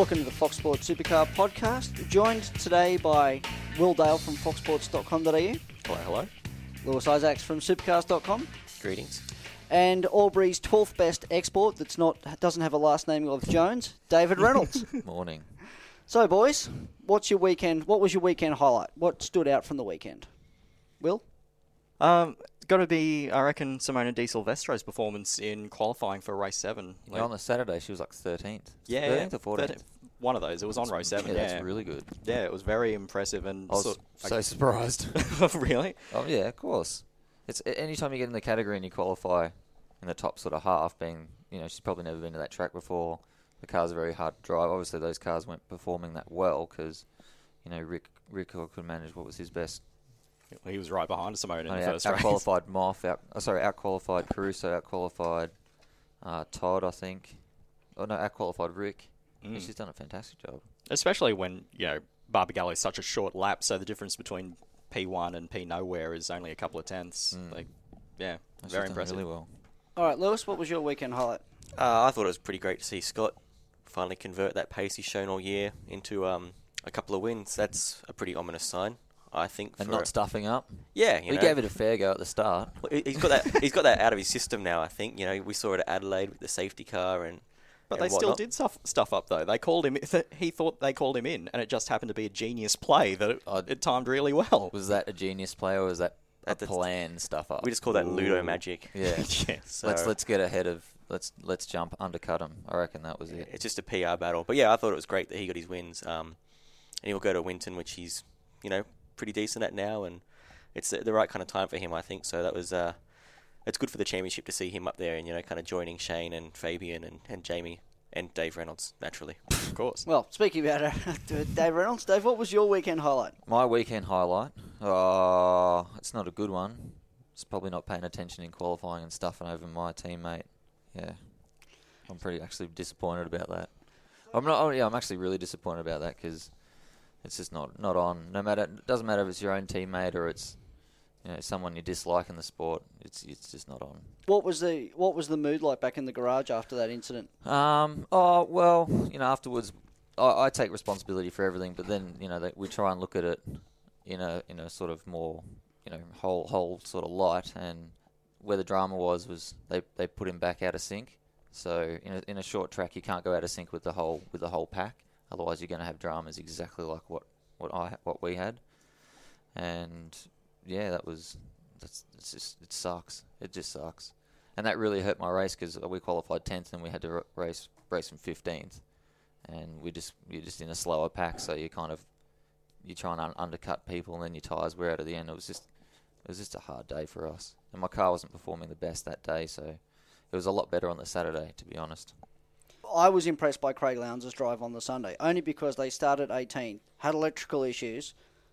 Welcome to the Fox Sports Supercar podcast. Joined today by Will Dale from foxsports.com.au, Hello, hello. Lewis Isaacs from supercars.com, Greetings. and Albury's 12th best export that's not doesn't have a last name of Jones, David Reynolds. Morning. so, boys, what's your weekend? What was your weekend highlight? What stood out from the weekend? Will? Um, got to be, I reckon, Simona De Silvestro's performance in qualifying for race seven. Yeah, on the Saturday, she was like 13th. yeah, 13th or 14th. 13th. One of those. It was on row seven. Yeah, Yeah, that's really good. Yeah, it was very impressive and I was sort- so surprised. really. oh, yeah, of course. It's Anytime you get in the category and you qualify in the top sort of half, being, you know, she's probably never been to that track before. The cars are very hard to drive. Obviously, those cars weren't performing that well because, you know, Rick Rick could manage what was his best. He was right behind Simona in the out, first race. qualified Moff, out, oh, sorry, out qualified Caruso, out qualified uh, Todd, I think. Oh no, out qualified Rick. Yeah, Mm. she's done a fantastic job. Especially when you know Barbagallo is such a short lap, so the difference between P1 and P nowhere is only a couple of tenths. Mm. Like, yeah, She's very done impressive. Really well. All right, Lewis, what was your weekend highlight? Uh, I thought it was pretty great to see Scott finally convert that pace he's shown all year into um, a couple of wins. That's a pretty ominous sign, I think. And for not stuffing up. yeah, you we know. gave it a fair go at the start. Well, He's got that. he's got that out of his system now. I think. You know, we saw it at Adelaide with the safety car and. But they still did stuff stuff up though. They called him. He thought they called him in, and it just happened to be a genius play that it, Uh, it timed really well. Was that a genius play or was that a At the- plan stuff up? We just call that Ludo magic. yeah. yeah. So let's let's get ahead of let's let's jump undercut him. I reckon that was it. It's just a PR battle. But yeah, I thought it was great that he got his wins. Um, and he'll go to Winton, which he's, you know, pretty decent at now, and it's the, the right kind of time for him, I think. So that was, uh, it's good for the championship to see him up there and you know, kind of joining Shane and Fabian and, and Jamie and Dave Reynolds naturally. Of course. Well, speaking about uh, Dave Reynolds, Dave, what was your weekend highlight? My weekend highlight. Oh, it's not a good one. It's probably not paying attention in qualifying and stuffing over my teammate. Yeah, I'm pretty actually disappointed about that. I'm not. Oh, yeah, I'm actually really disappointed about that because it's just not not on. No matter, it doesn't matter if it's your own teammate or it's you know someone you dislike in the sport. It's it's just not on. What was the what was the mood like back in the garage after that incident? Um. Oh well, you know. Afterwards, I, I take responsibility for everything, but then you know that we try and look at it in a in a sort of more you know whole whole sort of light. And where the drama was was they they put him back out of sync. So in a, in a short track, you can't go out of sync with the whole with the whole pack. Otherwise, you're going to have dramas exactly like what what I what we had. And yeah, that was that's just it sucks. It just sucks and that really hurt my race because we qualified tenth and we had to race race from fifteenth, and we just you're just in a slower pack, so you kind of you try and un- undercut people, and then your tires wear out at the end. It was just it was just a hard day for us, and my car wasn't performing the best that day, so it was a lot better on the Saturday, to be honest. I was impressed by Craig Lowndes' drive on the Sunday, only because they started 18, had electrical issues,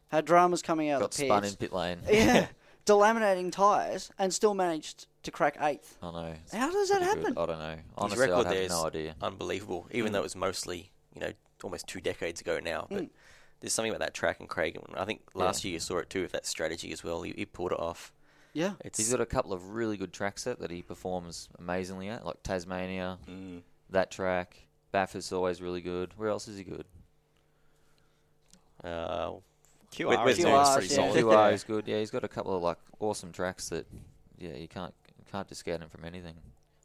had dramas coming out Got of the spun pits. in pit lane. Yeah, delaminating tyres, and still managed to crack eighth. I know. it's How does that pretty happen? good. I don't know. his Honestly, I record have there is no idea. unbelievable, even Mm. though it was mostly, you know, almost two decades ago now. But Mm. there's something about that track and Craig. and I think last year you saw it too with that strategy as well. He, he pulled it off. Yeah. It's He's got a couple of really good track set that he performs amazingly at, like Tasmania, Mm. that track. Bathurst's always really good. Where else is he good? uh, QR, With- with is QRs, always pretty yeah. solid. QR is good. Yeah, he's got a couple of like awesome tracks that, yeah, you can't you can't discount him from anything.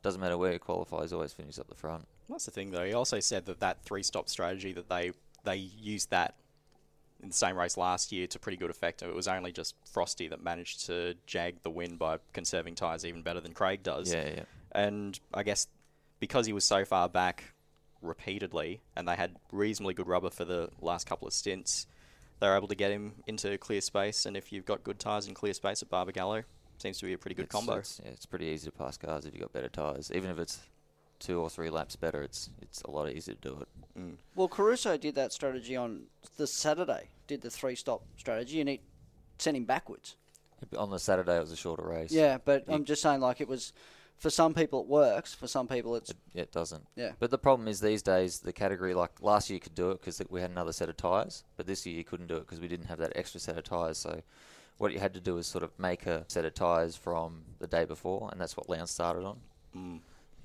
Doesn't matter where he qualifies, always finishes up the front. That's the thing, though. He also said that that three-stop strategy that they they used that in the same race last year to pretty good effect. It was only just Frosty that managed to jag the win by conserving tyres even better than Craig does. Yeah, yeah. And I guess because he was so far back repeatedly, and they had reasonably good rubber for the last couple of stints, they were able to get him into clear space. And if you've got good tyres in clear space at Barbagallo, seems to be a pretty good It's, combo. it's, yeah, it's pretty easy to pass cars if you've got better tyres. Even if it's two or three laps better, it's it's a lot easier to do it. Mm. Well, Caruso did that strategy on the Saturday. Did the three stop strategy, and it sent him backwards. On the Saturday, it was a shorter race. Yeah, but You- I'm just saying, like it was for some people it works. For some people, it's It, it doesn't. yeah. But the problem is these days the category like last year you could do it because we had another set of tyres, but this year you couldn't do it because we didn't have that extra set of tyres. So what you had to do is sort of make a set of tyres from the day before, and that's what Lowndes started on. Mm.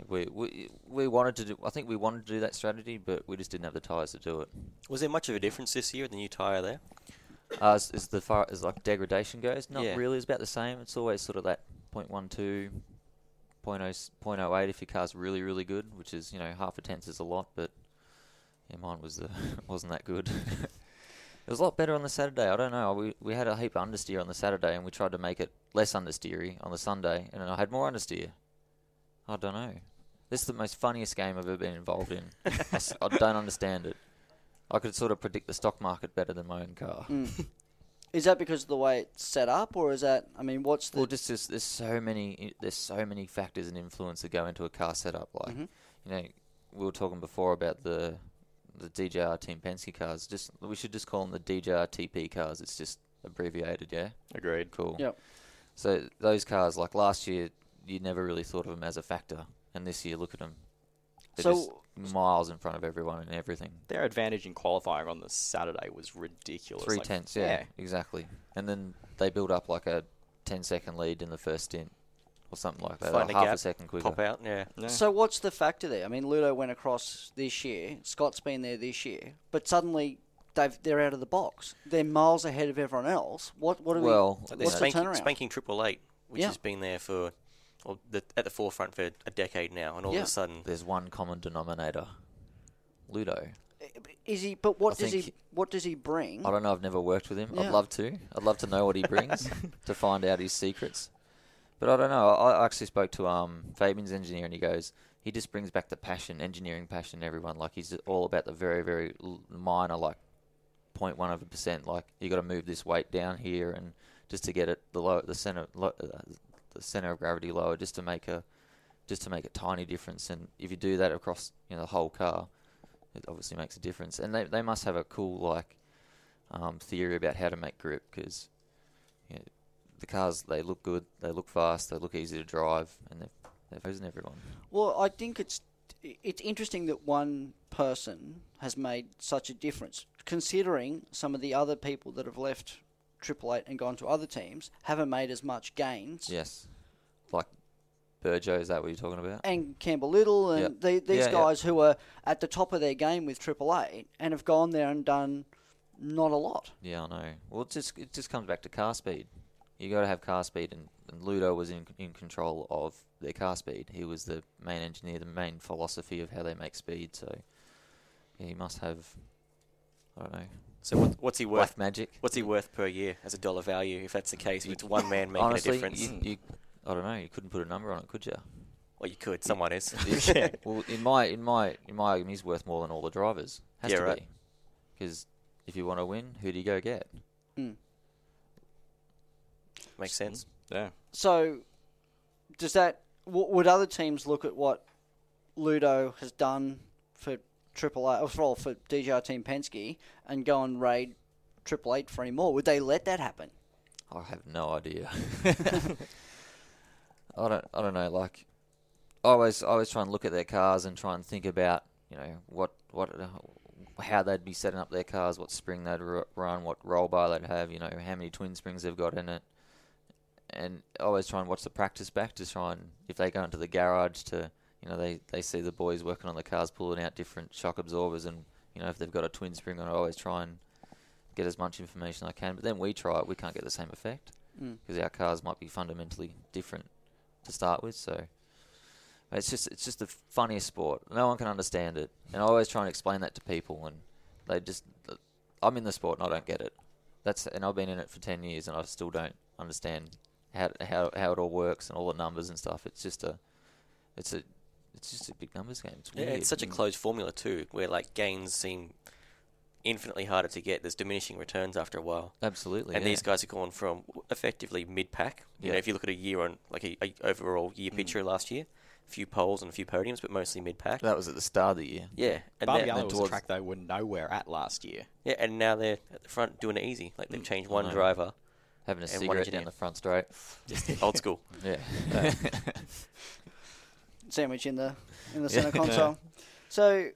We, we we wanted to do. I think we wanted to do that strategy, but we just didn't have the tires to do it. Was there much of a difference this year with the new tyre there? Uh, as, as the far as like degradation goes, not Yeah. really. It's about the same. It's always sort of that 0.12, 0.0, 0.08 if your car's really really good, which is you know half a tenth is a lot, but yeah, mine was uh, wasn't that good. it was a lot better on the Saturday. I don't know. We we had a heap of understeer on the Saturday, and we tried to make it less understeery on the Sunday, and I had more understeer. I don't know. This is the most funniest game I've ever been involved in. I, s- I don't understand it. I could sort of predict the stock market better than my own car. Mm. Is that because of the way it's set up, or is that? I mean, what's the? Well, just, just there's so many there's so many factors and influence that go into a car setup. Like Mhm. you know, we were talking before about the the DJR Team Penske cars. Just we should just call them the DJR TP cars. It's just abbreviated. Yeah, Agreed. cool. Yep. So those cars, like last year, you never really thought of them as a factor, and this year, look at them. They're So- just miles in front of everyone and everything. Their advantage in qualifying on the Saturday was ridiculous. Three like, tenths, yeah, exactly. And then they build up like a 10 second lead in the first stint, or something like that. Find a half gap, a second quicker. Pop out, yeah. Yeah. So what's the factor there? I mean, Ludo went across this year. Scott's been there this year, but suddenly they've they're out of the box. They're miles ahead of everyone else. What what do we? Well, Like you what's they're the spanking, turnaround? spanking Triple Eight, which Yeah. has been there for, well, the, at the forefront for a decade now, and all Yeah. of a sudden, there's one common denominator Ludo. Is he? But what I does he? What does he bring? I don't know, I've never worked with him. Yeah. I'd love to. I'd love to know what he brings to find out his secrets. But I don't know. I I actually spoke to um, Fabian's engineer, and he goes, he just brings back the passion, engineering passion, everyone. Like, he's all about the very, very minor, like 0.1 of a percent. Like, you got to move this weight down here, and just to get it the low, the center, lo, uh, the center of gravity lower, just to make a, just to make a tiny difference. And if you do that across, you know, the whole car, it obviously makes a difference. And they they must have a cool like um, theory about how to make grip because you know, the cars they look good, they look fast, they look easy to drive, and they're posing everyone. Well, I think it's it's interesting that one person has made such a difference, considering some of the other people that have left Triple Eight and gone to other teams haven't made as much gains. Yes, like Burjo, is that what you're talking about? And Campbell Little and Yep. the, these Yeah, guys who are at the top of their game with Triple Eight and have gone there and done not a lot. Yeah, I know. Well, it just it just comes back to car speed. You got to have car speed, and, and Ludo was in in control of their car speed. He was the main engineer, the main philosophy of how they make speed. So yeah, he must have. I don't know. so what, what's he worth? Black magic. What's he worth per year as a dollar value? If that's the case, if it's one man making Honestly, a difference. You, you, I don't know. You couldn't put a number on it, could you? well, you could. Someone is. yeah. Well, in my in my in my argument, he's worth more than all the drivers. Has Yeah, to right. be. Because if you want to win, who do you go get? Hmm. Makes sense. yeah. So, does that w- would other teams look at what Ludo has done for Triple Eight, or oh, for, DJR Team Penske, and go and raid Triple Eight for any more? Would they let that happen? I have no idea. I don't. I don't know. Like, I always, I always try and look at their cars and try and think about, you know, what, what, how they'd be setting up their cars, what spring they'd run, what roll bar they'd have, you know, how many twin springs they've got in it, and always try and watch the practice back to try and if they go into the garage to, you know, they they see the boys working on the cars pulling out different shock absorbers and you know if they've got a twin spring on, I always try and get as much information I can. But then we try it, we can't get the same effect Mm. because our cars might be fundamentally different to start with. So it's just it's just the funniest sport. No one can understand it, and I always try and explain that to people, and they just I'm in the sport and I don't get it. That's and I've been in it for ten years and I still don't understand how how how it all works and all the numbers and stuff. It's just a it's a it's just a big numbers game. It's Yeah, it's such a closed formula too, where like gains seem infinitely harder to get. There's diminishing returns after a while. Absolutely. and yeah. these guys are gone from effectively mid-pack. You know, if you look at a year on like a, a overall year Mm. picture last year, a few poles and a few podiums, but mostly mid-pack. that was at the start of the year. yeah, and Barbagallo now, then was a track they were nowhere at last year. yeah, and now they're at the front doing it easy. Like they've Mm, changed one driver, Having a And cigarette down the front straight. just old school. Yeah. Sandwich in the in the center console. So,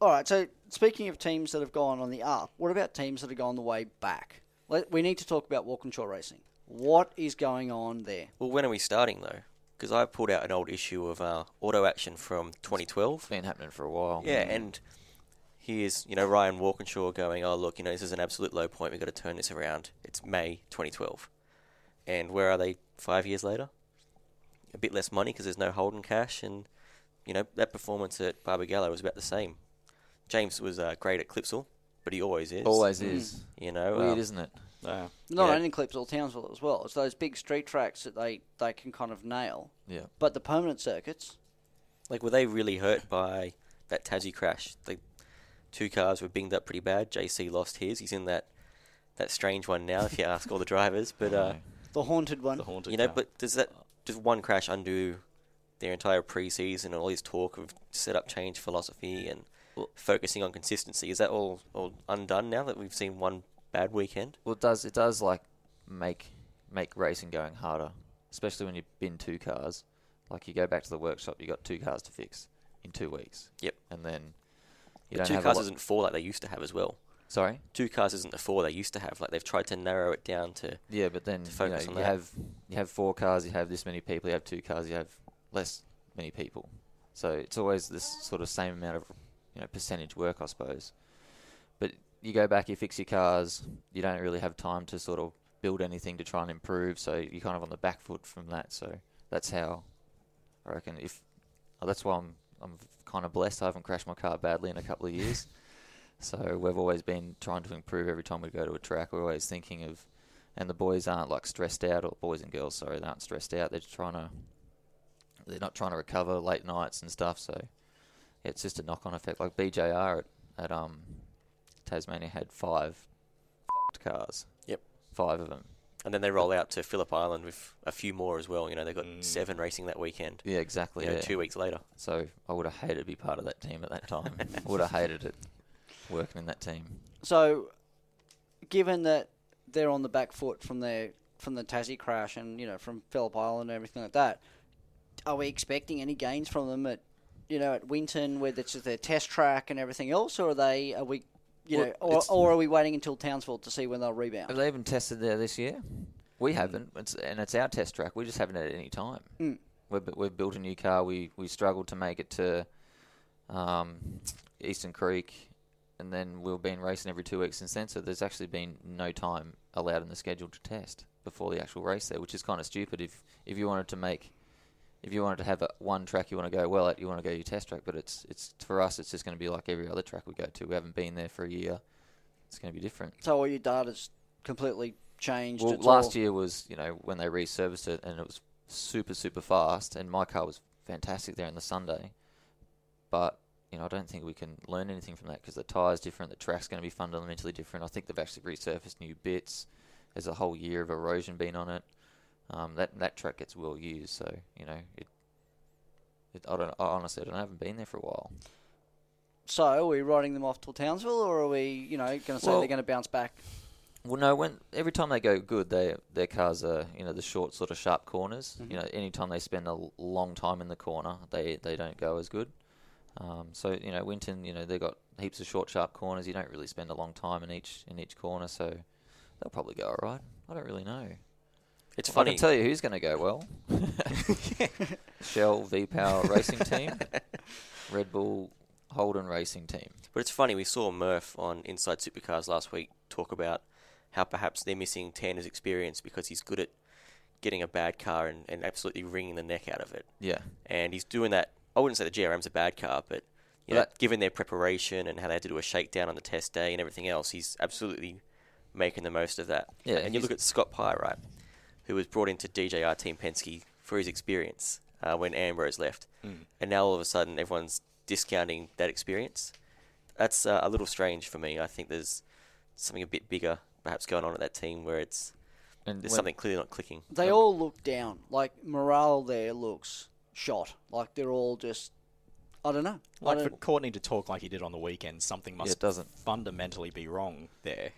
all right. So, speaking of teams that have gone on the up, what about teams that have gone the way back? Let, we need to talk about Walkinshaw Racing. What is going on there? Well, when are we starting though? because I pulled out an old issue of uh, Auto Action from 2012. It's been happening for a while. Yeah, and here's you know Ryan Walkinshaw going, oh look, you know this is an absolute low point. We've got to turn this around. It's May 2012, and where are they five years later? A bit less money because there's no holding cash, and you know that performance at Barbagallo was about the same. James was uh, great at Clipsal, but he always is. always Mm. is. you know. Weird, um, isn't it? Yeah. Not Yeah. only Clipsal, Townsville as well. It's those big street tracks that they, they can kind of nail. Yeah. But the permanent circuits, Like, were they really hurt by that Tassie crash? The two cars were binged up pretty bad. JC lost his. He's in that that strange one now, if you ask all the drivers. But uh, the haunted one. The haunted you know, car. but does that does one crash undo their entire preseason and all his talk of setup change philosophy and Well- focusing on consistency? Is that all all undone now that we've seen one bad weekend? Well, it does it does like make make racing going harder, especially when you bin two cars. Like you go back to the workshop, you got two cars to fix in two weeks. Yep. And then you But don't two have cars isn't four like they used to have as well. Sorry. Two cars isn't the four they used to have. Like they've tried to narrow it down to Yeah, but then you, know, on you have you have four cars, you have this many people. You have two cars, you have less many people. So it's always this sort of same amount of you know percentage work, I suppose. But you go back, you fix your cars. You don't really have time to sort of build anything to try and improve. So you're kind of on the back foot from that. So that's how I reckon. If oh, that's why I'm I'm kind of blessed. I haven't crashed my car badly in a couple of years. So we've always been trying to improve every time we go to a track. We're always thinking of, and the boys aren't like stressed out, or boys and girls, sorry, they aren't stressed out. They're just trying to, they're not trying to recover late nights and stuff. So yeah, it's just a knock-on effect. Like BJR at, at um Tasmania had five cars. Yep. Five of them. and then they roll out to Phillip Island with a few more as well. You know, they've got Mm. seven racing that weekend. Yeah, exactly. You know, yeah. two weeks later. So I would have hated to be part of that team at that time. would have hated it working in that team. So, given that they're on the back foot from their from the Tassie crash and you know from Phillip Island and everything like that, are we expecting any gains from them at you know at Winton, where it's their test track and everything else, or are they are we you Well, know, or, or are we waiting until Townsville to see when they'll rebound? Have they even tested there this year? We haven't, it's, and it's our test track. We just haven't had any time. Mm. We've, we've built a new car. We we struggled to make it to um, Eastern Creek, and then we've been racing every two weeks since then. So there's actually been no time allowed in the schedule to test before the actual race there, which is kind of stupid. If if you wanted to make if you wanted to have a, one track you want to go well at, you want to go your test track. But it's it's for us, it's just going to be like every other track we go to. We haven't been there for a year. It's going to be different. So all your data's completely changed. Well, last all- year was you know when they resurfaced it and it was super super fast, and my car was fantastic there on the Sunday. But you know I don't think we can learn anything from that because the tyres different, the track's going to be fundamentally different. I think they've actually resurfaced new bits. There's a whole year of erosion been on it. Um, that that track gets well used, so you know it. it I don't. I honestly, I, don't, I haven't been there for a while. So are we writing them off till Townsville, or are we you know going to say Well- they're going to bounce back? Well, no. When every time they go good, they their cars are you know the short sort of sharp corners. Mhm. You know, anytime they spend a long time in the corner, they they don't go as good. Um, so you know, Winton, you know, they've got heaps of short sharp corners. You don't really spend a long time in each in each corner, so they'll probably go all right. I don't really know. It's I funny. can tell you who's going to go well. Shell V Power Racing Team, Red Bull Holden Racing Team. But it's funny, we saw Murph on Inside Supercars last week talk about how perhaps they're missing Tander's experience because he's good at getting a bad car and, and absolutely wringing the neck out of it. Yeah, And he's doing that. I wouldn't say the GRM's a bad car, but you Well, know, given their preparation and how they had to do a shakedown on the test day and everything else, he's absolutely making the most of that. Yeah, and you look at Scott Pye, right, who was brought into DJR Team Penske for his experience uh, when Ambrose left, Mm. and now all of a sudden everyone's discounting that experience. That's uh, a little strange for me. I think there's something a bit bigger perhaps going on at that team where it's and there's something clearly not clicking. They all look down. Like morale there looks shot. Like they're all just. I don't know. Like for don't- Courtney to talk like he did on the weekend, something must it doesn't. fundamentally be wrong there.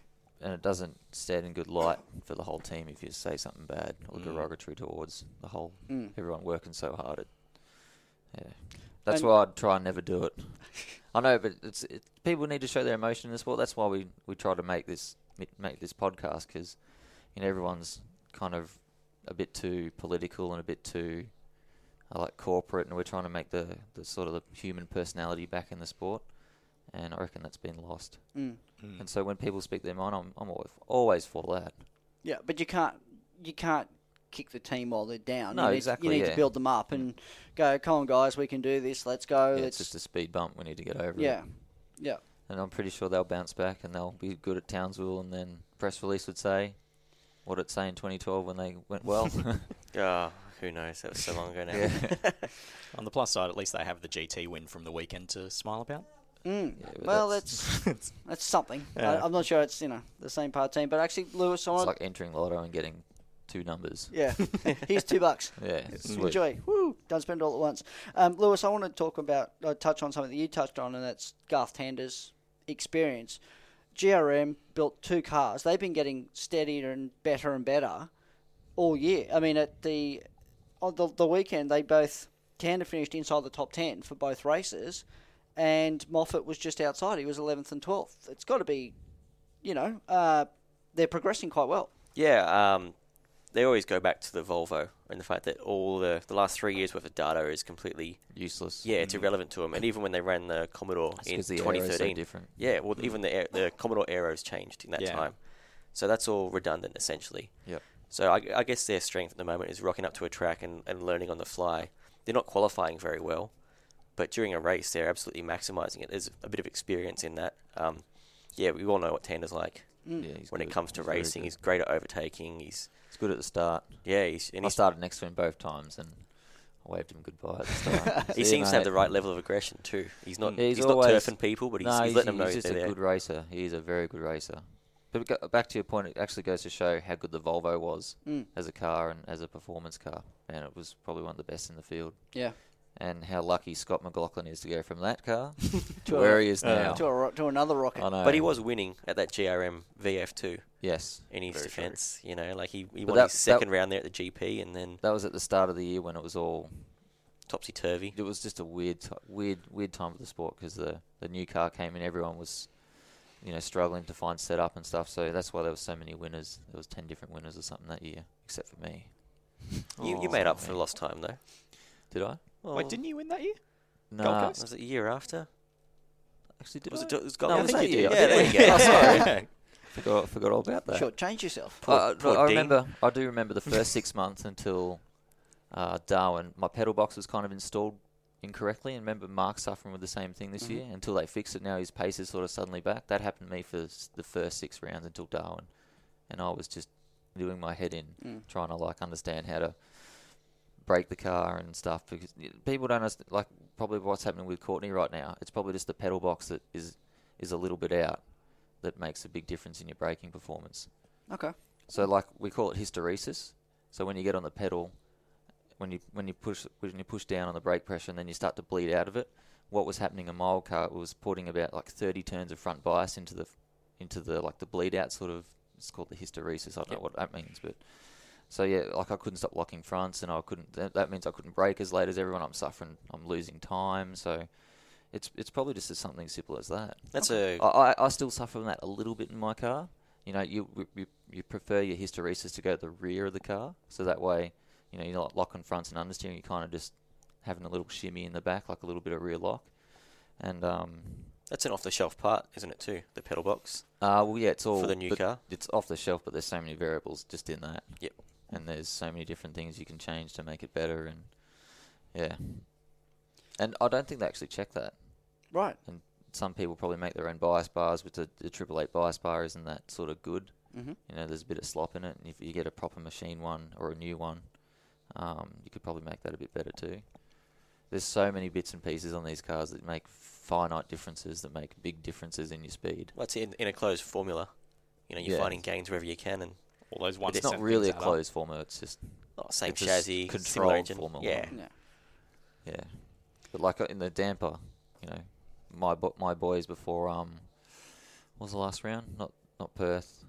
and it doesn't stand in good light for the whole team if you say something bad or Mm. derogatory towards the whole Mm. everyone working so hard. At, yeah, that's And- why I'd try and never do it. I know, but it's it, people need to show their emotion in the sport. That's why we, we try to make this make this podcast because you know everyone's kind of a bit too political and a bit too are like corporate, and we're trying to make the, the sort of the human personality back in the sport. And I reckon that's been lost. Mm. And so when people speak their mind, I'm I'm always, always for that. Yeah, but you can't you can't kick the team while they're down. No, you need, exactly, You need yeah. to build them up and go. Come on, guys, we can do this. Let's go. Yeah, Let's it's just a speed bump. We need to get over yeah, it. yeah. And I'm pretty sure they'll bounce back and they'll be good at Townsville. And then press release would say, what did it say in 2012 when they went well? Oh, who knows? That was so long ago now. yeah. On the plus side, at least they have the GT win from the weekend to smile about. Mm. Yeah, well, that's- that's that's something. Yeah. I, I'm not sure it's you know the same part team, but actually, Lewis, I It's like entering lotto and getting two numbers. yeah. Here's two bucks. Yeah, sweet. Enjoy. Woo! Don't spend it all at once. Um, Lewis, I want to talk about, uh, touch on something that you touched on, and that's Garth Tander's experience. GRM built two cars. They've been getting steadier and better and better all year. I mean, at the on the, the weekend, they both Tander finished inside the top ten for both races, and Moffat was just outside. He was 11th and 12th. It's got to be, you know, uh, they're progressing quite well. Yeah, um, they always go back to the Volvo and the fact that all the, the last three years worth of data is completely Useless. yeah, it's irrelevant to them. And even when they ran the Commodore It's in 'cause the aero's so 2013, different. yeah, well, even the air, the Commodore Aeros changed in that Yeah. time, so that's all redundant essentially. Yep. So I, I guess their strength at the moment is rocking up to a track and, and learning on the fly. They're not qualifying very well, but during a race they're absolutely maximising it. There's a bit of experience in that. Um, yeah, we all know what Tander's like Mm. Yeah, he's when it comes to He's racing. He's great at overtaking. He's He's good at the start. yeah, he's and I he's, started next to him both times and I waved him goodbye at the start. he See seems you, to have the right level of aggression too. He's not Yeah, he's, he's not always- turfing people, but he's, no, he's, letting them know he's he's just a they're there. good racer. He is a very good racer. But go, back to your point, it actually goes to show how good the Volvo was Mm. as a car and as a performance car. And it was probably one of the best in the field. Yeah. And how lucky Scott McLaughlin is to go from that car To to a- where he is uh, now. To, a, ro- to another rocket. I know. But he was winning at that GRM VF2 Yes. in his Very true. defence. You know, like he, he But won that- his second round there at the GP, and then That was at the start of the year when it was all. topsy turvy. It was just a weird, ti weird, weird time for the sport because the the new car came and everyone was, you know, struggling to find setup and stuff. So that's why there was so many winners. There was ten different winners or something that year, except for me. You, you Oh, made up for lost time though. Did I? Well, Wait, didn't you win that year? No, Coast? Was it a year after? actually did Was I? it, it was No, Gold I Coast? think you Yeah, did. I there did. you go. Oh, sorry. forgot, forgot all about that. Sure, change yourself. Poor- I, poor I Dean. remember. I do remember the first six months until uh, Darwin. My pedal box was kind of installed incorrectly, and remember Mark suffering with the same thing this Mhm. year until they fixed it. Now his pace is sort of suddenly back. That happened to me for the first six rounds until Darwin, and I was just doing my head in Mm. trying to like understand how to break the car and stuff because people don't understand, like probably what's happening with Courtney right now. It's probably just the pedal box that is is a little bit out that makes a big difference in your braking performance. Okay. So like we call it hysteresis. So when you get on the pedal, when you when you push when you push down on the brake pressure and then you start to bleed out of it, what was happening in my old car was putting about like 30 turns of front bias into the into the like the bleed out sort of it's called the hysteresis. I don't know what that means, but so yeah, like I couldn't stop locking fronts and I couldn't. That, that means I couldn't brake as late as everyone. I'm suffering. I'm losing time. So it's it's probably just as something simple as that. That's a I, I, I still suffer from that a little bit in my car. You know, you, you you prefer your hysteresis to go to the rear of the car, so that way, you know, you're not locking fronts and understeering. You're kind of just having a little shimmy in the back, like a little bit of rear lock. And um, that's an off the shelf part, isn't it too? The pedal box. uh, well, yeah, it's all For the new car? It's off the shelf, but there's so many variables just in that. Yep. And there's so many different things you can change to make it better, and yeah. And I don't think they actually check that. Right. And some people probably make their own bias bars, which the, the Triple Eight bias bar isn't that sort of good. Mm-hmm. You know, there's a bit of slop in it, and if you get a proper machine one or a new one, um, you could probably make that a bit better too. There's so many bits and pieces on these cars that make finite differences that make big differences in your speed. Well, it's in, in a closed formula. You know, you're Yeah. finding gains wherever you can, and All those one it's not really a things add up. closed formula. It's just oh, same It's a chassis, s- controlled similar engine. formula. Yeah, Yeah. yeah. But like uh, in the damper, you know, my bo- my boys before um, what was the last round? Not not Perth,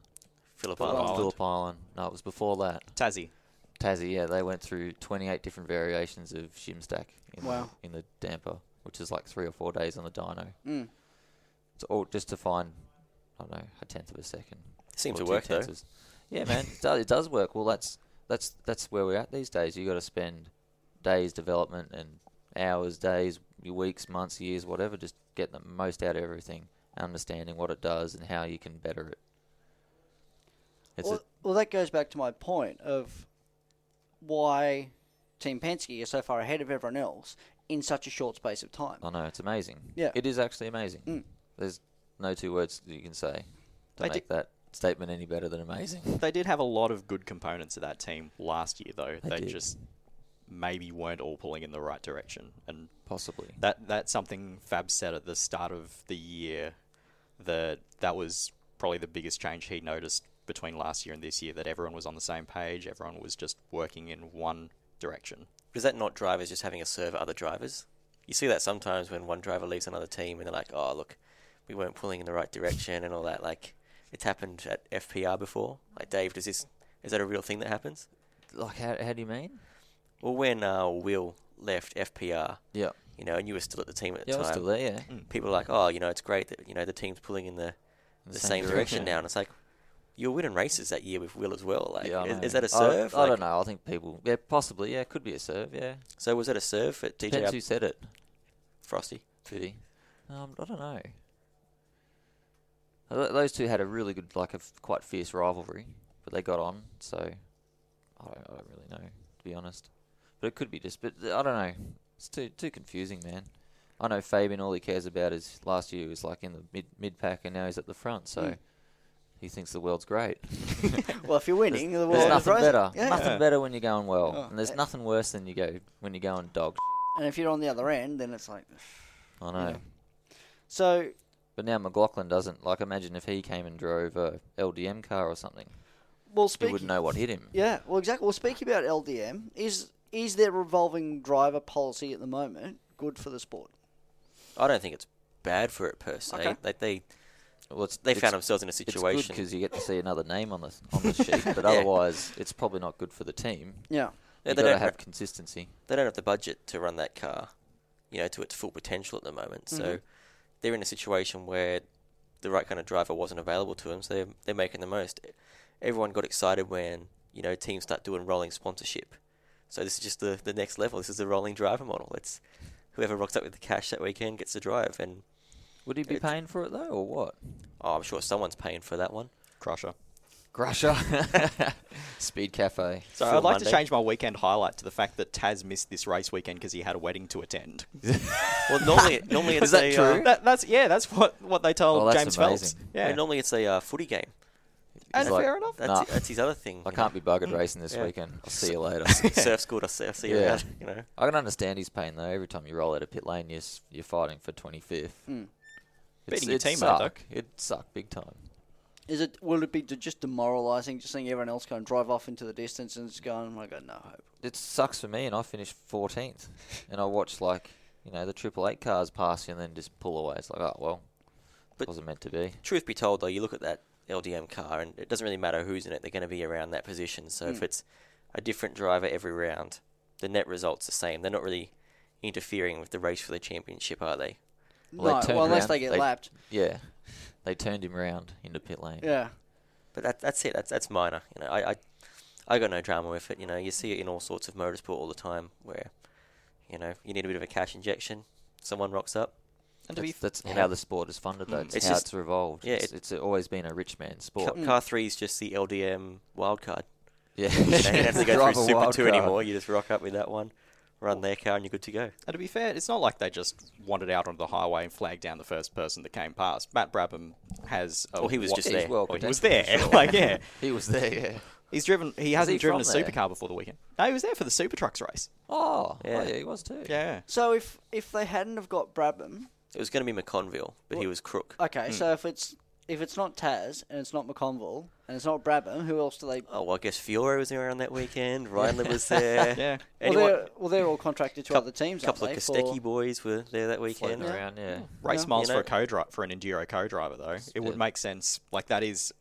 Phillip Phillip Island. Island. Phillip Island. No, it was before that. Tassie. Tassie, yeah, they went through 28 different variations of shim stack in, Wow. the, in the damper, which is like three or four days on the dyno. Mm. It's all just to find, I don't know, a tenth of a second. Seems to two work though. tenths of- Yeah, man, it does, it does work. Well, that's that's that's where we're at these days. You got to spend days development and hours, days, weeks, months, years, whatever. Just get the most out of everything, understanding what it does and how you can better it. It's Well, well, that goes back to my point of why Team Penske is so far ahead of everyone else in such a short space of time. a, I know it's amazing. Yeah. it is actually amazing. Mm. There's no two words that you can say to I make that statement any better than amazing. They did have a lot of good components of that team last year, though. They They, did. just maybe weren't all pulling in the right direction, and Possibly. that that's something Fab said at the start of the year that that was probably the biggest change he noticed between last year and this year. That everyone was on the same page, everyone was just working in one direction. Is that not drivers just having a serve at other drivers? You see that sometimes when one driver leaves another team and they're like, "Oh, look, we weren't pulling in the right direction" and all that. Like, it's happened at FPR before. Like, Dave, does this is that a real thing that happens? Like how, how do you mean? Well, when uh, Will left FPR, Yeah. you know, and you were still at the team at the Yeah, I was still there. Yeah. people are like, "Oh, you know, it's great that you know the team's pulling in the In the, same, direction now." And it's like, you're winning races that year with Will as well. Like, yeah, is, is that a serve? I, Like, don't know. I think people. Yeah, possibly. Yeah, could be a serve. Yeah. So was that a serve at DJ Depends who said it. Frosty? Did he? Um, I don't know. Those two had a really good, like a quite fierce rivalry, but they got on. So I don't, I don't really know, to be honest. But it could be just. But I don't know. It's too too confusing, man. I know Fabian. All he cares about is last year he was like in the mid mid pack, and now he's at the front. So Mm. He thinks the world's great. Well, if you're winning, the There's world is nothing rosy. better. Yeah. Nothing better when you're going well, Oh. and there's nothing worse than you go when you're going dog. And if you're on the other end, then it's like, I know. Yeah. so But now McLaughlin doesn't. Like, imagine if he came and drove a LDM car or something. well, He speaking. wouldn't know what hit him. Yeah, well, exactly. Well, speaking about LDM, is is their revolving driver policy at the moment good for the sport? I don't think it's bad for it per se. Okay. Like they Well, it's, they it's, found themselves in a It's situation. because you get to see another name on the on the sheet. But Yeah. otherwise, it's probably not good for the team. Yeah. Yeah, they don't have ha- consistency. they don't have the budget to run that car, you know, to its full potential at the moment. So Mhm. they're in a situation where the right kind of driver wasn't available to them. So they're they're making the most. Everyone got excited when you know teams start doing rolling sponsorship. So this is just the the next level. This is the rolling driver model. It's whoever rocks up with the cash that weekend gets to drive. And Would he be It's- paying for it though, or what? oh, I'm sure someone's paying for that one. Crusher. Crusher. Speed Cafe. So I'd like Monday. to change my weekend highlight to the fact that Taz missed this race weekend because he had a wedding to attend. Well, normally normally it's Is that a, true? Uh, That, that's yeah, that's what, what they told Oh, that's James Phelps. amazing. I Yeah, mean, normally it's a uh, footy game. and like, fair enough. That's Nah. that's his other thing. I you can't be buggered racing this Yeah. weekend. I'll see you later. know. surf school. I'll see, I'll see you Yeah. around. You know. I can understand his pain though. Every time you roll out of pit lane, you're, s- you're fighting for 25th. Mm. Beating your it teammate, though. suck. It suck big time. Is it? Will it be just demoralising, just seeing everyone else go and drive off into the distance and just going, oh, I got no hope. It sucks for me, and I finished 14th, and I watched like you know the triple eight cars pass you and then just pull away. It's like oh well, But- it wasn't meant to be. Truth be told, though, you look at that LDM car, and it doesn't really matter who's in it. They're going to be around that position. So if Mm. it's a different driver every round, the net result's the same. They're not really interfering with the race for the championship, are they? Well, no, turned well, unless around, they get they- lapped. Yeah, they turned him round into pit lane. Yeah. But that, that's it. That's that's minor. You know, I, I I got no drama with it. You know, you see it in all sorts of motorsport all the time, where you know you need a bit of a cash injection. Someone rocks up. And to be That's, that's Yeah. how the sport is funded, though. Mm. It's, It's how just- it's revolved. yeah, it's, it- it's always been a rich man's Car, sport. Mm. car three is just the LDM wildcard. Yeah, You don't have to go through Super Two card. anymore. You just rock up with that one, run their car, and you're good to go. And to be fair, it's not like they just wandered out onto the highway and flagged down the first person that came past. Matt Brabham has. A Well, he was wa- just there. well Well, he was there. sure. like, yeah. he was there. Yeah. He's driven. He hasn't he driven a from there? supercar before the weekend. No, he was there for the Super Trucks race. Oh, Yeah. oh, yeah, he was too. Yeah. So if if they hadn't have got Brabham, It was going to be McConville, but he was crook. okay. Mm. So if it's if it's not Taz and it's not McConville and it's not Brabham, who else do they? Oh well, I guess Fiore was around that weekend. Reindler was there. Yeah. Well, they're well, they're all contracted to Coup- other teams. a couple of aren't they, Kostecki boys were there that weekend. Floating around, yeah. Race Yeah. miles You know- for a co for an enduro co-driver though. It would Yeah. make sense. Like that is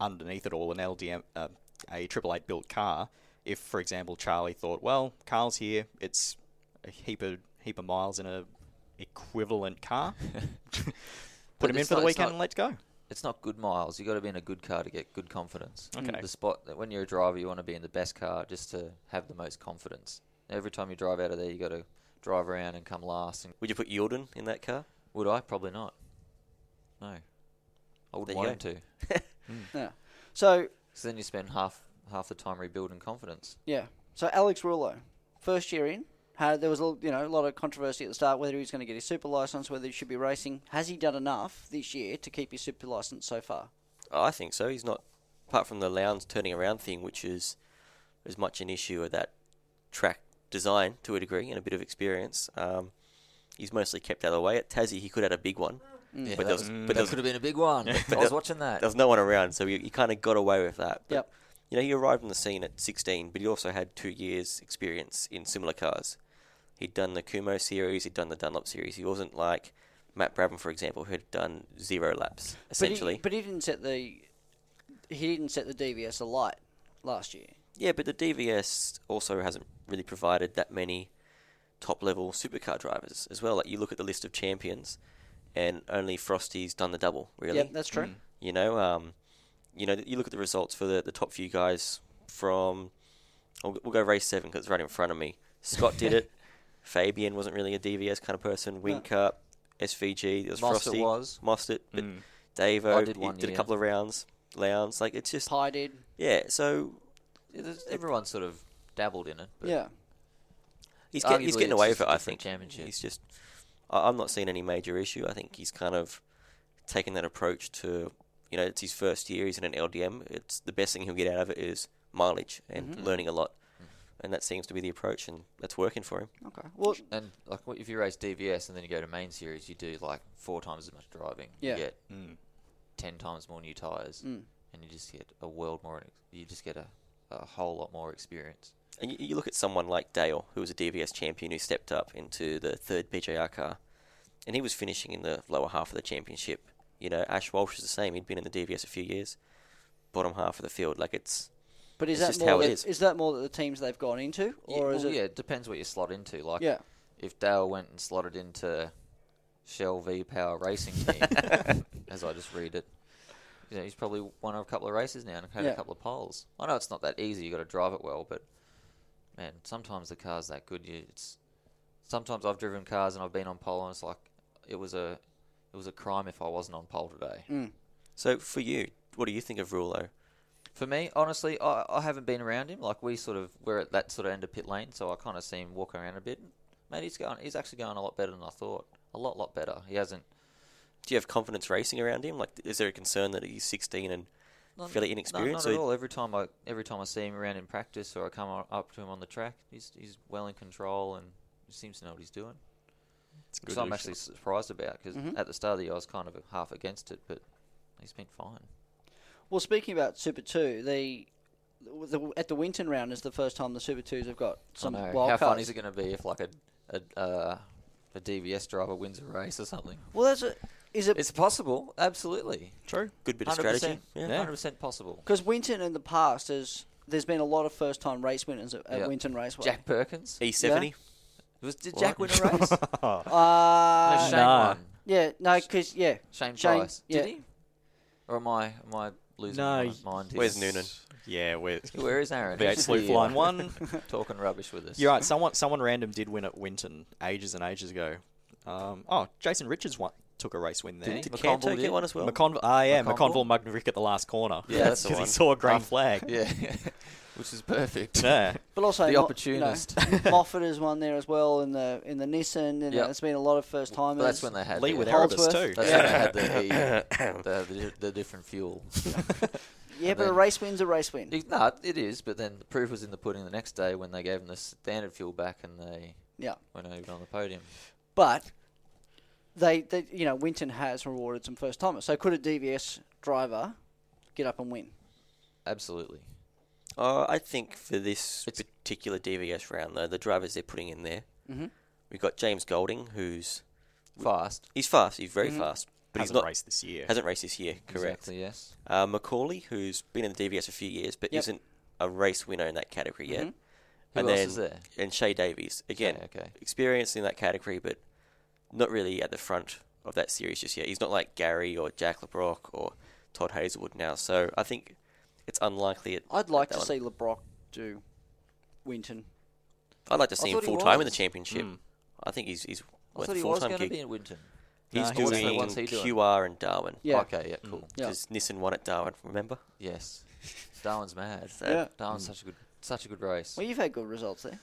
underneath it all an LDM, uh, a triple eight built car. If, for example, Charlie thought, well, Carl's here, it's a heap of heap of miles in a equivalent car. Put But him in for the not- it's weekend not- and let's go. It's not good miles. You've got to be in a good car to get good confidence. Okay. The spot that when you're a driver, you want to be in the best car just to have the most confidence. Every time you drive out of there, you got to drive around and come last. And Would you put Jordan in that car? would I? Probably not. No, I wouldn't want him to. Hmm. Yeah. So Because then you spend half half the time rebuilding confidence. yeah. So Alex Rullo, first year in, had there was a l- you know a lot of controversy at the start whether he was going to get his super license, whether he should be racing. Has he done enough this year to keep his super license so far? I think so. He's not, apart from the Lowndes turning around thing, which is as much an issue of that track design to a degree and a bit of experience. Um, he's mostly kept out of the way. At Tassie, he could have had a big one, Yeah, but that, there was, Mm. but that was, could have been a big one. I was watching that. there was no one around, so he, he kind of got away with that. But, Yep. You know, he arrived on the scene at 16, but he also had two years' experience in similar cars. He'd done the Kumho series, he'd done the Dunlop series. He wasn't like Matt Brabham, for example, who had done zero laps essentially. But he, but he didn't set the he didn't set the DVS alight last year. Yeah, but the DVS also hasn't really provided that many top level supercar drivers as well. Like you look at the list of champions, and only Frosty's done the double. Really, Yep, that's true. Mm. you know, um, you know, you look at the results for the, the top few guys from. We'll, we'll go race seven because it's right in front of me. Scott did it. Fabian wasn't really a DVS kind of person. Whincup, SVG, there was Mostert Frosty, was. Mostert, but Mm. Davo I did he one did a couple of rounds. Lowndes, like it's just Pye did. yeah. So Yeah, everyone sort of dabbled in it. But Yeah. He's, get, he's getting away with it, I think. championship. He's just. I- I'm not seeing any major issue. I think he's kind of taken that approach to, you know, it's his first year. He's in an LDM. It's the best thing he'll get out of it is mileage and Mhm. learning a lot, and that seems to be the approach, and that's working for him. Okay. Well, And like, what- if you race DVS and then you go to main series, you do like four times as much driving. Yeah. You get Mm. ten times more new tires, mm, and you just get a world more. You just get a, a whole lot more experience. And you, you look at someone like Dale, who was a DVS champion, who stepped up into the third PJR car, and he was finishing in the lower half of the championship. You know, Ash Walsh is the same. He'd been in the DVS a few years, bottom half of the field. Like it's but is It's that just more how it that, is. is that more that the teams they've gone into, or yeah, is well, it? yeah, it depends what you slot into. Like, Yeah. if Dale went and slotted into Shell V Power Racing Team, as I just read it, you know, he's probably won a couple of races now and had Yeah. a couple of poles. I know it's not that easy; you got to drive it well, but man, sometimes the car's that good. You, it's sometimes I've driven cars and I've been on pole, and it's like it was a it was a crime if I wasn't on pole today. Mm. so for you. What do you think of Rullo? For me, honestly, I, I haven't been around him. Like we sort of we're at that sort of end of pit lane, so I kind of see him walk around a bit. Mate, he's going. He's actually going a lot better than I thought. A lot, lot better. He hasn't. Do you have confidence racing around him? Like, is there a concern that he's 16 and Not, fairly no, inexperienced? not at all. Every time I every time I see him around in practice or I come up to him on the track, he's he's well in control and he seems to know what he's doing. It's Which good I'm actually surprised about because Mhm. at the start of the year I was kind of half against it, but he's been fine. Well, speaking about Super Two, the, the at the Winton round is the first time the Super Twos have got some I wild How cards. fun is it going to be if like a a, uh, a DVS driver wins a race or something? Well, that's a, is it It's possible, absolutely. True. good bit of 100%, strategy? Yeah. hundred percent possible. because Winton in the past has there's been a lot of first time race winners at, at Yeah. Winton Raceway. Jack Perkins E70. was did What? Jack win a race? no, Uh, Shane no. won. yeah, no, because yeah, Shane, Shane, Price. yeah. Did he? Or am I am I losing No, my mind here? Where's Noonan? Yeah, we're Where is Aaron? V8 He's Sleuth Line 1. talking rubbish with us. You're right. Someone, someone random did win at Winton ages and ages ago. Um, oh, Jason Richards won, took a race win there. Did he? Did McConville Canto did? get one as well? McConville, ah, yeah, McConville? McConville Mugnick at the last corner. Yeah, that's because he saw a green Um, flag. Yeah, which is perfect. Yeah. but also The Mo- opportunist. You know, Moffat has won there as well in the in the Nissan. And Yep. there's been a lot of first timers. that's when they had Lee the, with Erebus too. That's when they had the, the, the, the different fuel. yeah, and but a race win's a race win. It- No, it is, but then the proof was in the pudding the next day when they gave them the standard fuel back and they Yeah, went over on the podium. but they, they you know Winton has rewarded some first timers. So could a DVS driver get up and win? Absolutely. Uh, I think for this It's- particular DVS round, though, the drivers they're putting in there, Mm-hmm. we've got James Golding, who's Fast. he's fast, he's very Mhm. fast, but Hasn't he's not raced this year. hasn't raced this year. Correct. Exactly, yes. Uh, Macauley, who's been in the DVS a few years, but Yep. isn't a race winner in that category yet. Mhm. Who and else then is there? and Shae Davies again, Okay, okay. experienced in that category, but not really at the front of that series just yet. He's not like Gary or Jack Le Brocq or Todd Hazelwood now. So I think it's unlikely. It, I'd like to one. see Le Brocq do Winton. I'd like to see him full time in the championship. Mm. I think he's he's I worth thought a full was time going to gig. be in Winton. He's No, he's doing not. What's he doing? QR and Darwin. Yeah. Okay, yeah, cool. Yeah. Because Nissan won at Darwin, remember? Yes. Darwin's mad. So- Yeah. Darwin's such a good, such a good race. Well, you've had good results there.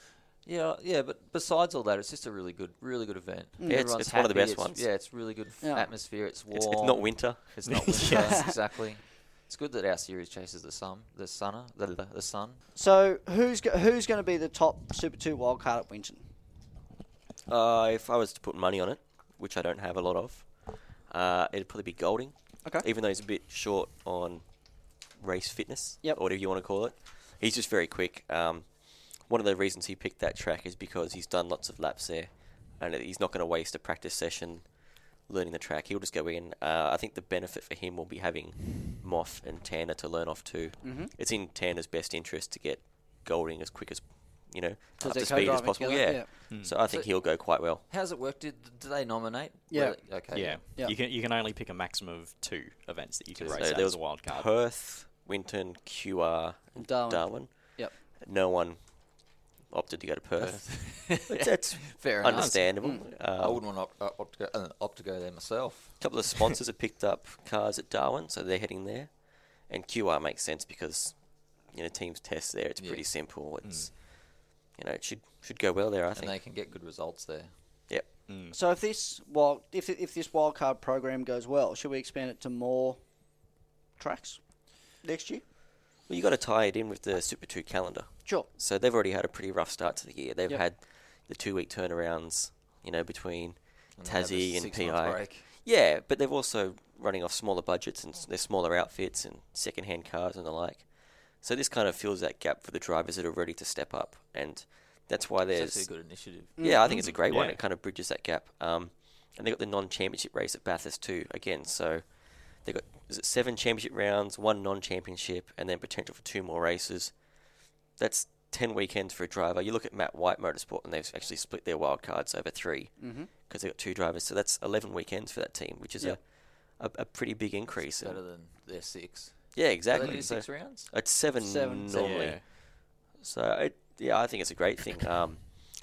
Yeah, yeah, but besides all that, it's just a really good, really good event. Yeah, it's- it's one of the best it's- ones. Yeah, it's really good f- Yeah. atmosphere. It's warm. It's, it's not winter. It's not winter. Yes. exactly. It's good that our series chases the sun, the sunner, the, the, the sun. So who's go- who's going to be the top Super Two wildcard at Winton? Uh, if I was to put money on it, which I don't have a lot of, uh, it'd probably be Golding. Okay. Even though he's a bit short on race fitness, Yep. or whatever you want to call it, he's just very quick. Um, one of the reasons he picked that track is because he's done lots of laps there, and he's not going to waste a practice session learning the track. He'll just go in. Uh, I think the benefit for him will be having Moff and Tander to learn off too. Mhm. It's in Tander's best interest to get Golding as quick as you know Because up to speed as possible. together, Yeah. yeah. So I think So- he'll go quite well. How's it work? Did, do they nominate? Yeah. Were they- Okay. Yeah. Yeah. You can you can only pick a maximum of two events that you can So race there was a wild card. Perth, Winton, QR, and Darwin. Darwin. Yep. No one opted to go to Perth. But that's Fair enough. understandable. Mm. I Um, wouldn't want to opt, opt, to go, uh, opt to go there myself. a couple of sponsors have picked up cars at Darwin, so they're heading there. And QR makes sense because you know teams test there. It's Yeah. pretty simple. It's you know it should should go well there. I and think. they can get good results there. Yep. Mm. So if this wild if if this wildcard program goes well, should we expand it to more tracks next year? Well, you got to tie it in with the Super Two calendar. Sure. So they've already had a pretty rough start to the year. They've Yep. had the two week turnarounds, you know, between And they have a Tassie and PI. Yeah, but they've also running off smaller budgets and they're smaller outfits and second-hand cars and the like. So this kind of fills that gap for the drivers that are ready to step up, and that's why there's a good initiative. yeah, I think it's a great one. It kind of bridges that gap. Um, and they got the non-championship race at Bathurst too again. So they got is it seven championship rounds, one non-championship, and then potential for two more races. That's ten weekends for a driver. You look at Matt White Motorsport, and they've actually split their wild cards over three Mm-hmm. because they got two drivers. So that's eleven weekends for that team, which is Yep. a, a a pretty big increase. It's better than their six. yeah, Do exactly. They So six rounds. it's seven, Seven. normally. Yeah. So it, yeah, I think it's a great thing. Um,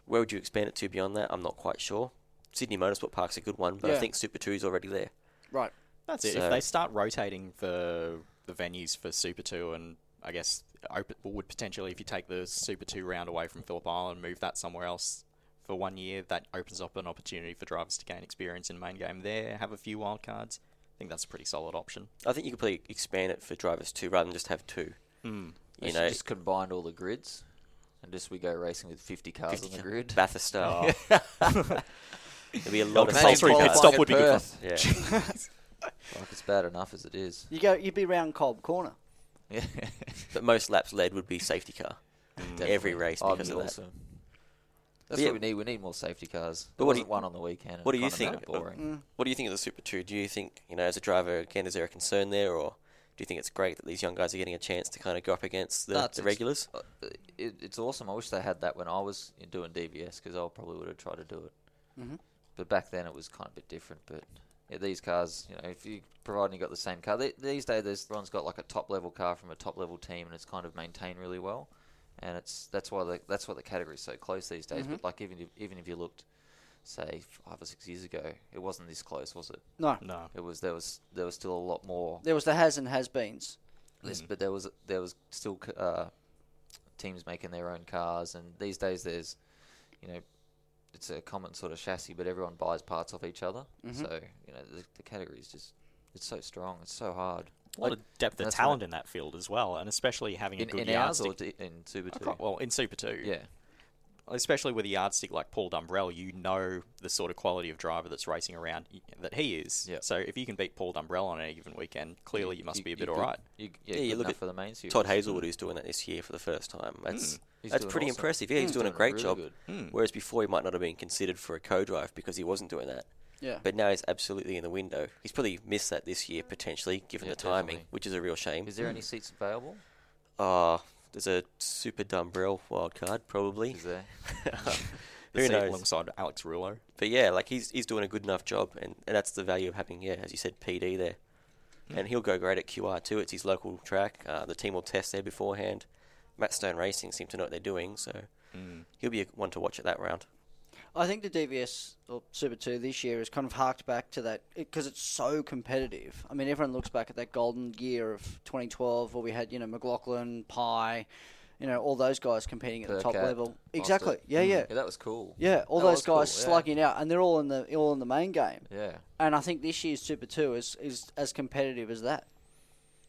where would you expand it to beyond that? I'm not quite sure. Sydney Motorsport Park's a good one, but Yeah. I think Super Two is already there. Right. That's it. If they start rotating the the venues for Super Two, and I guess open, would potentially, if you take the Super Two round away from Phillip Island, and move that somewhere else for one year, that opens up an opportunity for drivers to gain experience in main game there, have a few wild cards. I think that's a pretty solid option. I think you could probably expand it for drivers too, rather than just have two. Hmm. They You should know, just combined all the grids, and just we go racing with fifty cars 50 on the ca- grid. Bathurst style. There'd be a Oh, lot of Imagine compulsory pit cars. stop would be good fun. Perth. Yeah, Like it's bad enough as it is. You go. You'd be round Cobb Corner. Yeah. but most laps led would be safety car. Definitely. Every race I'd because be of that. awesome. That's Yeah. what we need. We need more safety cars. But There what do wasn't you- one on the weekend. and what do it you kinda made think? it Boring. Mm. What do you think of the Super Two? Do you think you know, as a driver, again, is there a concern there, or do you think it's great that these young guys are getting a chance to kind of go up against the, No, it's- the it's- regulars? Uh, It, it's awesome. I wish they had that when I was doing DVS because I probably would have tried to do it. Mhm. But back then it was kind of a bit different. But yeah, these cars, you know, if you providing you got the same car, they, these days there's everyone's got like a top level car from a top level team, and it's kind of maintained really well. And it's that's why the, that's why the category's so close these days. Mhm. But like even if, even if you looked, say five or six years ago, it wasn't this close, was it? No. No. It was there was there was still a lot more There was the has and has beens. less, Mm. but there was there was still uh, teams making their own cars, and these days there's, you know, it's a common sort of chassis, but everyone buys parts off each other. Mhm. So you know the, the category is just it's so strong, it's so hard. A lot Like, of depth of talent in that field as well, and especially having a good in ours or d- in Super Two? can't- well, in Super Two, yeah, especially with a yardstick like Paul Dumbrell, you know the sort of quality of driver that's racing around that he is. Yep. So if you can beat Paul Dumbrell on any given weekend, clearly you, must be a bit alright. You, yeah, Yeah, you look at for the main series. Todd Hazelwood, who's doing that this year for the first time. That's Mm. That's pretty awesome. impressive. Yeah, he's Mm. doing a great really job. good. Hmm. Whereas before he might not have been considered for a co-drive because he wasn't doing that. Yeah. But now he's absolutely in the window. He's probably missed that this year potentially, given Yeah, the timing, definitely. which is a real shame. Is there any seats available? Oh, there's a super Dumbrell wild card probably. Is there? Who knows? alongside Alex Rullo. But yeah, like he's he's doing a good enough job, and, and that's the value of having yeah, as you said, PD there. And he'll go great at QR too. It's his local track. Uh, the team will test there beforehand. Matt Stone Racing seem to know what they're doing, so Mm. he'll be one to watch at that round. I think the DVS or Super 2 this year has kind of harked back to that because it's so competitive. I mean, everyone looks back at that golden year of 2012 where we had, you know, McLaughlin, Pye, you know, all those guys competing at the top Burkett, level. Exactly. Foster. Yeah, yeah. Yeah, that was cool. Yeah, all That those was cool, guys yeah. slugging out, and they're all in the all in the main game. Yeah. And I think this year's Super Two is, is as competitive as that.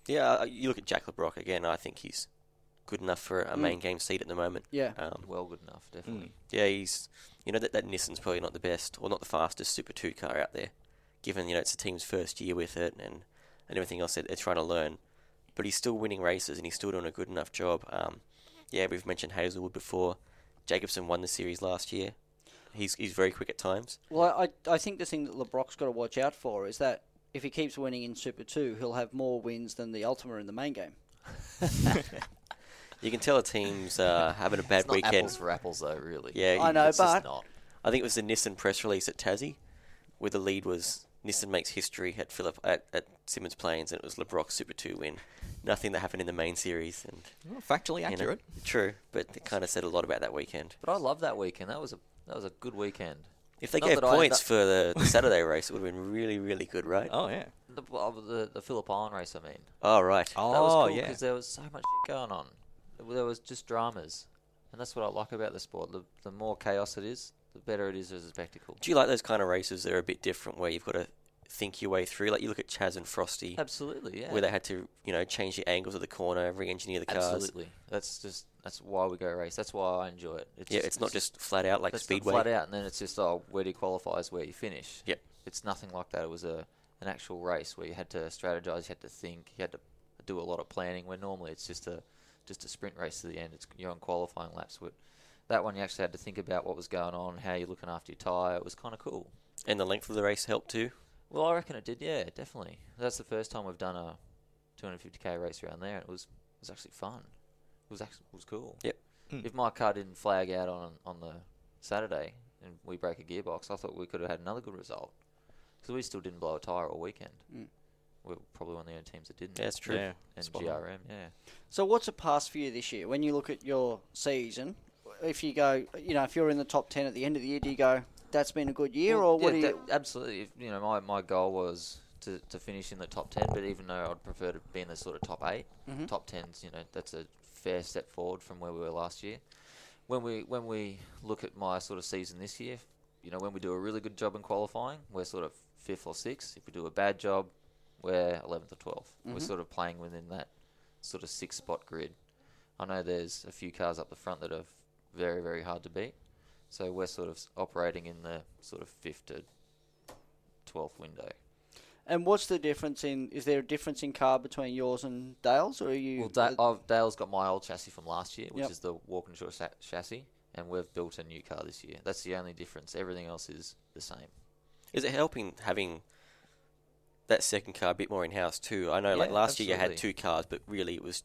Yeah, uh, you look at Jack Le Brocq again. I think he's good enough for a Mm. main game seat at the moment. Yeah, Um, Well, good enough, definitely. yeah, he's you know that that Nissan's probably not the best or not the fastest Super Two car out there, given you know it's the team's first year with it and and everything else that they're trying to learn. But he's still winning races and he's still doing a good enough job. Um, yeah, we've mentioned Hazelwood before. Jacobson won the series last year. He's he's very quick at times. Well, I I think the thing that Le Brocq's got to watch out for is that if he keeps winning in Super Two, he'll have more wins than the Altima in the main game. You can tell a team's uh, having a bad it's not weekend. apples for apples, though, really. Yeah, I know, it's just but- not. I think it was the Nissan press release at Tassie, where the lead was Nissan makes history at Phillip at, at Symmons Plains, and it was Le Brocq's Super Two win. Nothing that happened in the main series, and Well, factually you know, accurate. true, but it kind of said a lot about that weekend. But I love that weekend. That was a that was a good weekend. If they Not gave that I- points that- for the, the Saturday race, it would have been really, really good, right? Oh yeah. The well, the, the Phillip Island race, I mean. Oh, right. That was Oh cool yeah. because there was so much shit going on. There was just dramas, and that's what I like about the sport. The the more chaos it is, the better it is as a spectacle. Do you like those kind of races that are a bit different, where you've got to think your way through? Like you look at Chaz and Frosty, Absolutely, yeah. where they had to, you know, change the angles of the corner, re-engineer the cars. Absolutely, that's just that's why we go race. That's why I enjoy it. It's Yeah, it's not just flat out like speedway. Flat out, and then it's just oh, where do you qualify is where you finish. Yep. It's nothing like that. It was a an actual race where you had to strategize, you had to think, you had to do a lot of planning. Where normally it's just a just a sprint race to the end. It's you're on qualifying laps. With that one, you actually had to think about what was going on, how you're looking after your tyre. It was kind of cool. And the length of the race helped too. Well, I reckon it did. Yeah, definitely. That's the first time we've done a 250k race around there. It was it was actually fun. It was actually it was cool. Yep. Mm. If my car didn't flag out on on the Saturday and we break a gearbox, I thought we could have had another good result because we still didn't blow a tire all weekend. Mm. We're probably one of the only teams that didn't. Yeah, that's true. Yeah. and spot on. GRM, yeah. So what's it past for you this year? When you look at your season, if you go, you know, if you're in the top ten at the end of the year, do you go, that's been a good year, Well, or what yeah, do you? that- absolutely. You know, my, my goal was to, to finish in the top ten, but even though I'd prefer to be in the sort of top 8 Mhm. top tens, you know, that's a fair step forward from where we were last year. When we when we look at my sort of season this year, you know, when we do a really good job in qualifying, we're sort of fifth or sixth. If we do a bad job, we're eleventh or 12th We're Mhm. sort of playing within that sort of six spot grid. I know there's a few cars up the front that are very very hard to beat. So we're sort of operating in the sort of fifth to twelfth window. And what's the difference in? Is there a difference in car between yours and Dale's, or are you? Well, da- I've, Dale's got my old chassis from last year, which Yep. is the Walkinshaw sa- chassis, and we've built a new car this year. That's the only difference. Everything else is the same. Is it helping having that second car a bit more in house too? I know, like Yeah, last year you had two cars, but really it was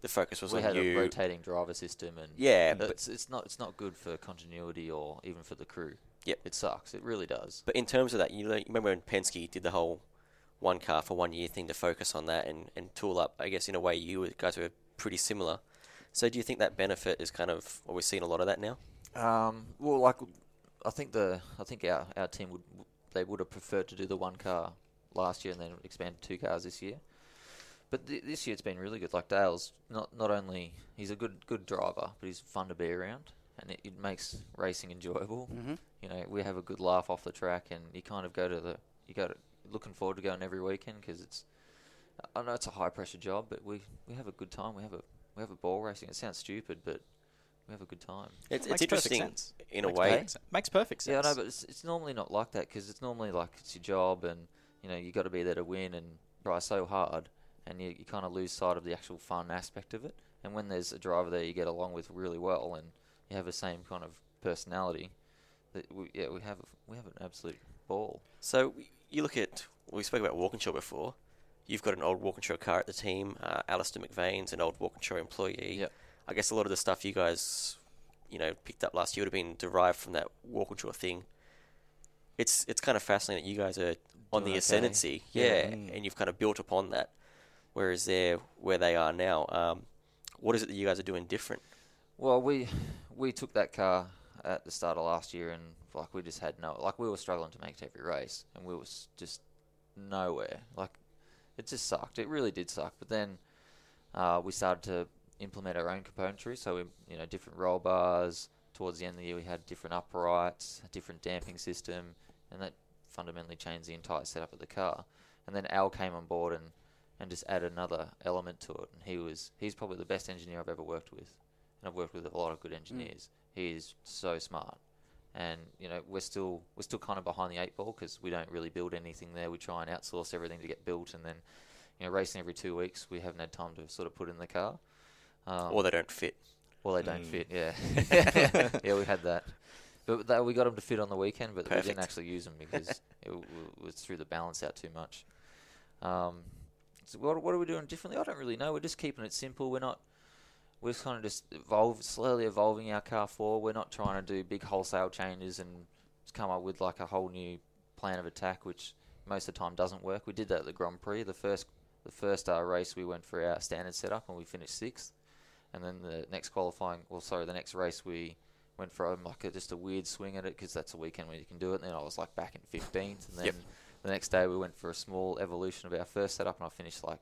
the focus was we on had you. a rotating driver system, and Yeah, but it's it's not it's not good for continuity or even for the crew. Yep. it sucks. It really does. but in terms of that, you like, remember when Penske did the whole one car for one year thing to focus on that and, and tool up? I guess in a way you guys were pretty similar. So do you think that benefit is kind of? Well, we're seeing a lot of that now. Um, well, like I think the I think our, our team would they would have preferred to do the one car last year and then expanded two cars this year. But th- this year it's been really good. Like Dale's not not only he's a good good driver, but he's fun to be around, and it, it makes racing enjoyable. mhm. You know, we have a good laugh off the track, and you kind of go to the you go to looking forward to going every weekend because it's I know it's a high pressure job, but we, we have a good time. We have a we have a ball racing. It sounds stupid, but we have a good time. It's, it's interesting sense. in a way. perfect Makes perfect sense. Yeah, I know, but it's, it's normally not like that because it's normally like it's your job, and you know you got to be there to win and try so hard, and you, you kind of lose sight of the actual fun aspect of it. And when there's a driver there you get along with really well, and you have the same kind of personality, that we, yeah, we have we have an absolute ball. So you look at we spoke about Walkinshaw before. You've got an old Walkinshaw car at the team. Uh, Alistair McVean's an old Walkinshaw employee. Yep. I guess a lot of the stuff you guys, you know, picked up last year would have been derived from that Walkinshaw thing. It's it's kind of fascinating that you guys are on Doing the okay. ascendancy, Yeah. yeah, Mm. and you've kind of built upon that. Whereas they're where they are now. Um, what is it that you guys are doing different? Well, we we took that car at the start of last year, and like we just had no, like we were struggling to make it every race, and we was just nowhere. Like it just sucked. It really did suck. But then uh, we started to implement our own componentry. So we, you know, different roll bars. Towards the end of the year, we had different uprights, a different damping system, and that fundamentally changed the entire setup of the car. And then Al came on board and, and just added another element to it. And he was he's probably the best engineer I've ever worked with. And I've worked with a lot of good engineers. He is so smart. And you know we're still we're still kind of behind the eight ball because we don't really build anything there. We try and outsource everything to get built, and then you know racing every two weeks. We haven't had time to sort of put in the car. Um, or they don't fit. well, they don't Mm. fit. Yeah, yeah, we had that, but that, we got them to fit on the weekend, but we didn't actually use them because it w- was threw the balance out too much. Um, so what, what are we doing differently? I don't really know. We're just keeping it simple. We're not. We're kind of just evolve, slowly evolving our car forward. We're not trying to do big wholesale changes and come up with like a whole new plan of attack, which most of the time doesn't work. We did that at the Grand Prix. The first the first uh, race we went for our standard setup and we finished sixth. And then the next qualifying, well, sorry, the next race we went for um, like a, just a weird swing at it because that's a weekend where you can do it. And then I was like back in 15th. And then Yep. the next day we went for a small evolution of our first setup and I finished like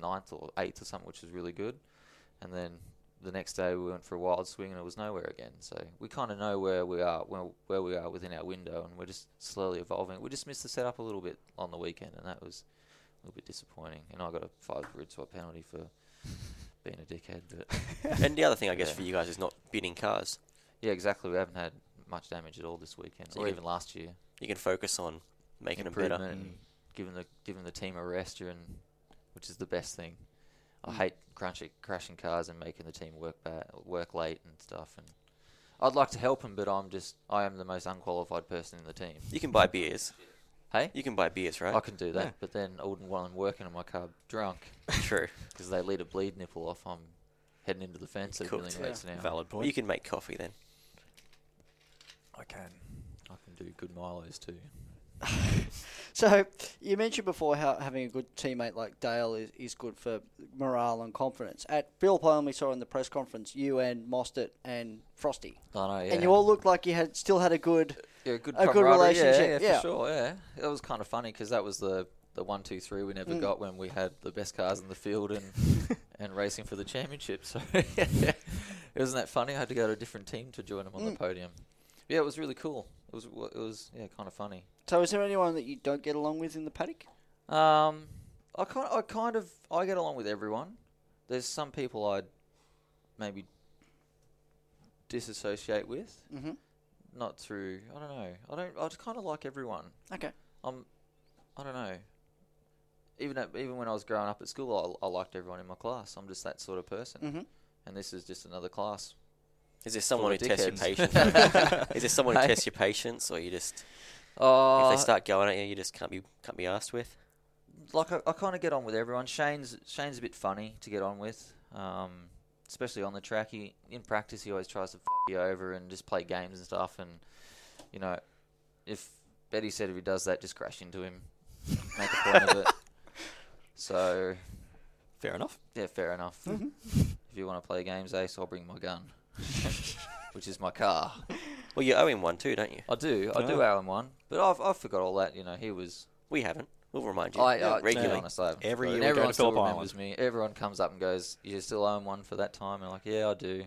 ninth or eighth or something, which was really good. And then the next day we went for a wild swing and it was nowhere again. So we kind of know where we are, where, where we are within our window, and we're just slowly evolving. We just missed the setup a little bit on the weekend, and that was a little bit disappointing. And I got a five grid swap penalty for being a dickhead. But and the other thing, I guess, Yeah. for you guys is not bidding cars. yeah, exactly. We haven't had much damage at all this weekend, So or even last year. You can focus on making them better. Improvement and giving the giving the team a rest during, which is the best thing. I Mm. hate crunching, crashing cars and making the team work bad, work late and stuff. And I'd like to help them, but I'm just I am the most unqualified person in the team. You can buy beers. Hey, You can buy beers, right? I can do that, Yeah. but then I wouldn't want them working on my car drunk True. because they lead a bleed nipple off. I'm heading into the fence at a million rates an hour. Valid point. you can make coffee then. I can. I can do good milos too. So you mentioned before how having a good teammate like Dale is, is good for morale and confidence. At Phil Plum, we saw in the press conference you and Mostert and Frosty, I know, yeah. and you all looked like you had still had a good. Yeah, good, a good camaraderie, yeah, relationship, Yeah, yeah. for sure. Yeah, it was kind of funny because that was the the one, two, three we never Mm. got when we had the best cars in the field and and racing for the championship. So it wasn't that funny? I had to go to a different team to join them on the Mm. podium. Yeah, it was really cool. It was it was yeah kind of funny. So is there anyone that you don't get along with in the paddock? Um, I kind I kind of I get along with everyone. There's some people I'd maybe disassociate with, Mm-hmm. not through I don't know. I don't I just kind of like everyone. Okay. I'm, I don't know. Even at, even when I was growing up at school, I, I liked everyone in my class. I'm just that sort of person, Mm-hmm. and this is just another class. Is there someone who of tests your patience? is there someone who Hey. tests your patience, or you just Uh, if they start going at you, you just can't be can't be asked with? like I, I kind of get on with everyone. Shane's Shane's a bit funny to get on with, um, especially on the track. He in practice he always tries to f- you over and just play games and stuff. And you know, if Betty said if he does that, just crash into him, make a point of it. So Fair enough. yeah, fair enough. Mhm. If you want to play games, Ace, I'll bring my gun, which is my car. Well, you owe him one too, don't you? I do, I do owe him one, but I've I forgot all that. You know, he was. We haven't. We'll remind you I, I to be regularly. honest, I haven't Every year we go to everyone still Phillip remembers me. Everyone comes up and goes, "You still owe him one for that time?" And I'm like, "Yeah, I do."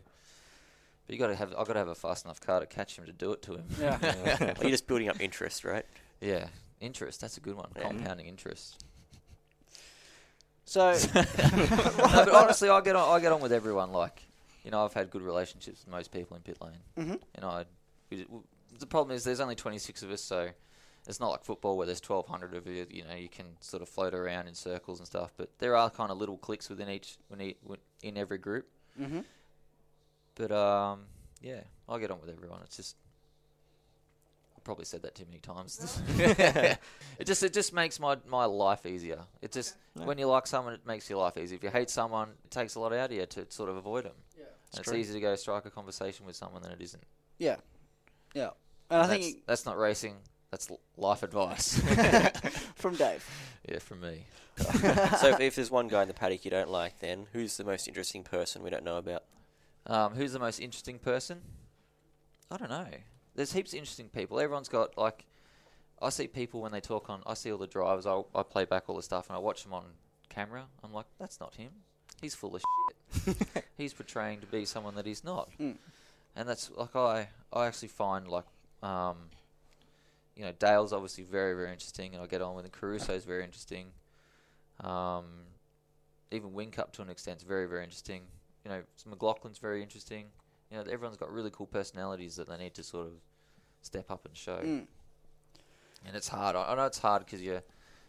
But you got to have, I got to have a fast enough car to catch him to do it to him. Yeah. Well, you're just building up interest, right? yeah, interest. That's a good one. Yeah. Compounding interest. So no, but honestly, I get on. I get on with everyone. Like, you know, I've had good relationships with most people in pit lane. Mhm. And I, the problem is there's only 26 of us, so it's not like football where there's 1,200 of you. You know, you can sort of float around in circles and stuff. But there are kind of little cliques within each, in every group. mm-hmm. But um, yeah, I'll get on with everyone. It's just. I probably said that too many times. it just it just makes my, my life easier. It just Yeah. when you like someone, it makes your life easy. If you hate someone, it takes a lot out of you to sort of avoid them. Yeah. and it's easy to go strike a conversation with someone than it isn't. yeah, yeah, and I that's, think that's not racing. That's life advice. from Dave. yeah, from me. so if, if there's one guy in the paddock you don't like, then who's the most interesting person we don't know about? Um, who's the most interesting person? I don't know. There's heaps of interesting people. Everyone's got like. I see people when they talk on. I see all the drivers. I I play back all the stuff and I watch them on camera. I'm like, that's not him. He's full of shit. he's portraying to be someone that he's not. Mm. And that's like I I actually find like um, you know Dale's obviously very very interesting, and I get on with him. Caruso's very interesting. Um, even Whincup to an extent is very very interesting. You know McLaughlin's very interesting. You know everyone's got really cool personalities that they need to sort of step up and show. Mm. And it's hard. I I know it's hard because you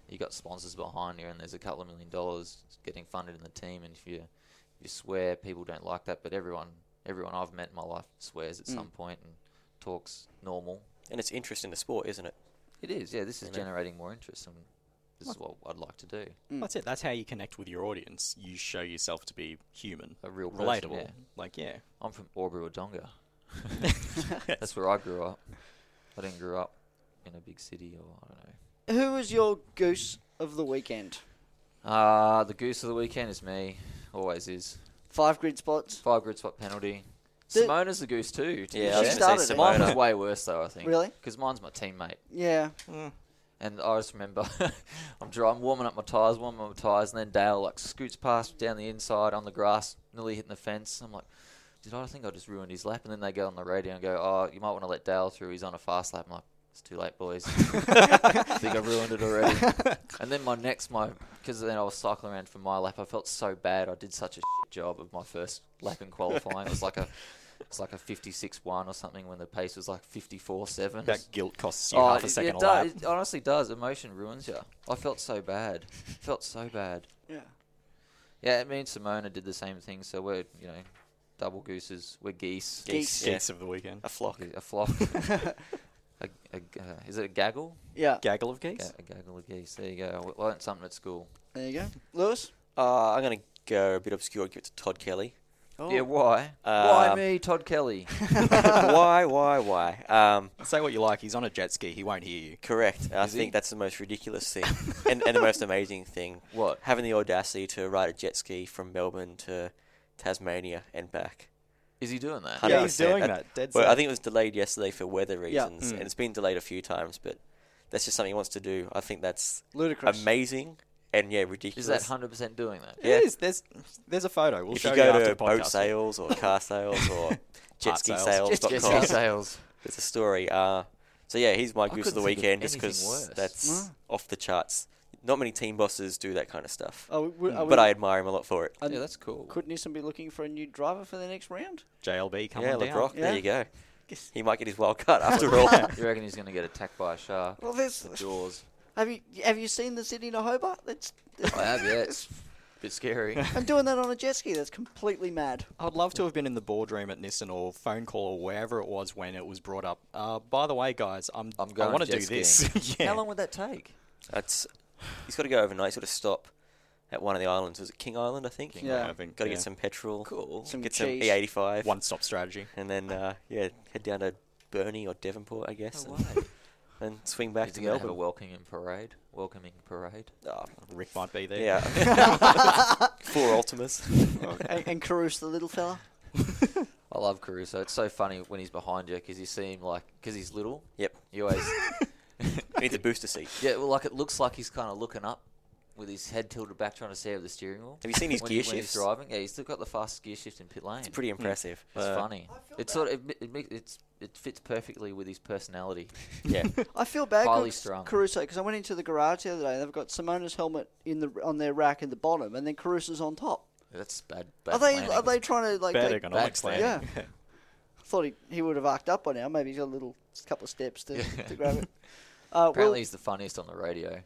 you got sponsors behind you, and there's a couple of million dollars getting funded in the team. And if you if you swear, people don't like that. But everyone everyone I've met in my life swears at Mm. some point and talks normal. And it's interest in the sport, isn't it? It is, yeah. This is You know. generating more interest, and this is what I'd like to do. Mm. That's it. That's how you connect with your audience. You show yourself to be human, A real person, relatable. yeah. Like, yeah. I'm from Albury Wodonga. That's where I grew up. I didn't grow up in a big city, or I don't know. Who was your goose of the weekend? Uh, the goose of the weekend is me. Always is. Five grid spots. Five grid spot penalty. The- Simona's the goose too. to Yeah, I was She going to say started it. Mine was way worse though, I think. Really? Because mine's my teammate. Yeah. Hmm. And I just remember I'm dry, I'm warming up my tyres, warming up my tyres, and then Dale like scoots past down the inside on the grass, nearly hitting the fence. I'm like, did I think I just ruined his lap? And then they go on the radio and go, oh, you might want to let Dale through. He's on a fast lap. I'm like, it's too late, boys. I think I've ruined it already. and then my next, my because then I was cycling around for my lap. I felt so bad. I did such a shit job of my first lap in qualifying. It was like a it's like a 56-1 or something when the pace was like 54-7. That guilt costs you Oh, half a it- second it, a do- lap. it honestly does. Emotion ruins you. I felt so bad. felt so bad. Yeah. Yeah, me and Simona did the same thing. So we're you know double gooses. We're geese. Geese. Geese of the weekend. A flock. A flock. a, a, uh, is it a gaggle? Yeah. Gaggle of geese? Ga- a gaggle of geese. There you go. I learned something at school. There you go. Lewis? Uh, I'm going to go a bit obscure and give it to Todd Kelly. Oh. Yeah, why? why Um, me, Todd Kelly? why, why, why? Um, Say what you like. He's on a jet ski. He won't hear you. correct. I Is he? think that's the most ridiculous thing and, and the most amazing thing. What? Having the audacity to ride a jet ski from Melbourne to Tasmania and back. Is he doing that? Hundred Yeah, he's percent. doing And- that. Dead Well, set. I think it was delayed yesterday for weather Yeah. reasons, Mm. and it's been delayed a few times. But that's just something he wants to do. I think that's Ludicrous. amazing and yeah, ridiculous. Is that hundred percent doing that? Yeah. It is. There's, there's a photo. We'll if show you go after to the podcast. boat sales or car sales or Art sales. jetskisales.com, Jet ski sales. there's a story. Uh, so yeah, he's my goose of the couldn't think of weekend just anything because worse. that's Mm. off the charts. Not many team bosses do that kind of stuff, Oh, we, are we, but I admire him a lot for it. and Yeah, that's cool. Could Nissan be looking for a new driver for the next round? JLB coming yeah, down. Le Brocq, Yeah. there you go. He might get his wild card after all. you reckon he's going to get attacked by a shark? Well, there's. The jaws. Have you have you seen the Sydney to Hobart? That's. I have, yeah. It's a bit scary. I'm doing that on a jet ski. That's completely mad. I'd love to have been in the boardroom at Nissan or phone call or wherever it was when it was brought up. Uh, by the way, guys, I'm, I'm I going want to jet do this. yeah. How long would that take? That's he's got to go overnight. He's got to stop at one of the islands. Was it King Island? I think. King Yeah. I think, Got to yeah. get some petrol. Cool. Some get cheese. some E85. one-stop strategy. and then uh, yeah, head down to Burnie or Devonport, I guess, No and, way. and swing back Is to he going to have a welcoming parade? Welcoming parade. Oh, Rick might be there. yeah, four Altimas. and, and Caruso, the little fella. I love Caruso. It's so funny when he's behind you because you see him like because he's little. Yep, You always he needs a booster seat. yeah. Well, like it looks like he's kind of looking up with his head tilted back, trying to see over the steering wheel. Have you seen his when, gear he- when he's driving? Yeah, he's still got the fastest gear shift in pit lane. It's pretty impressive. It's Uh, funny. It's sort of it, it, it's it fits perfectly with his personality. Yeah, I feel bad Highly for strung. Caruso because I went into the garage the other day. and They've got Simona's helmet in the on their rack in the bottom, and then Caruso's on top. That's bad. bad Are they planning. are they trying to like? Bad take- ergonomics planning. Yeah. I thought he, he would have arced up by now. Maybe he's got a little couple of steps to, to grab it. Uh, Apparently, well, he's the funniest on the radio.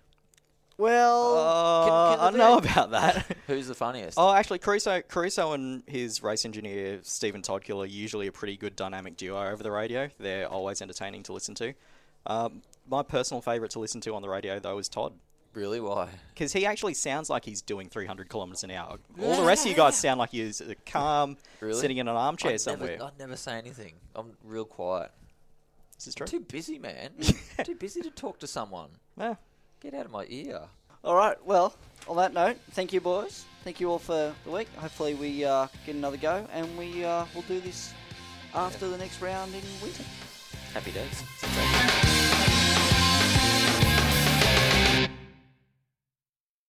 well Uh, Can- can I the know about that. Who's the funniest? Oh, actually, Caruso, Caruso and his race engineer Stephen Todkill are usually a pretty good dynamic duo over the radio. They're always entertaining to listen to. Um, my personal favourite to listen to on the radio though is Todd Really? Why? because he actually sounds like he's doing 300 kilometres an hour. All the rest of you guys sound like you're calm, Really? sitting in an armchair I'd somewhere. Never, I'd never say anything. I'm real quiet. This is true. Too busy, man. Too busy to talk to someone. Yeah. Get out of my ear. all right. Well, on that note, thank you, boys. Thank you all for the week. Hopefully, we uh, get another go, and we uh, will do this after the next round in Winton. Happy days.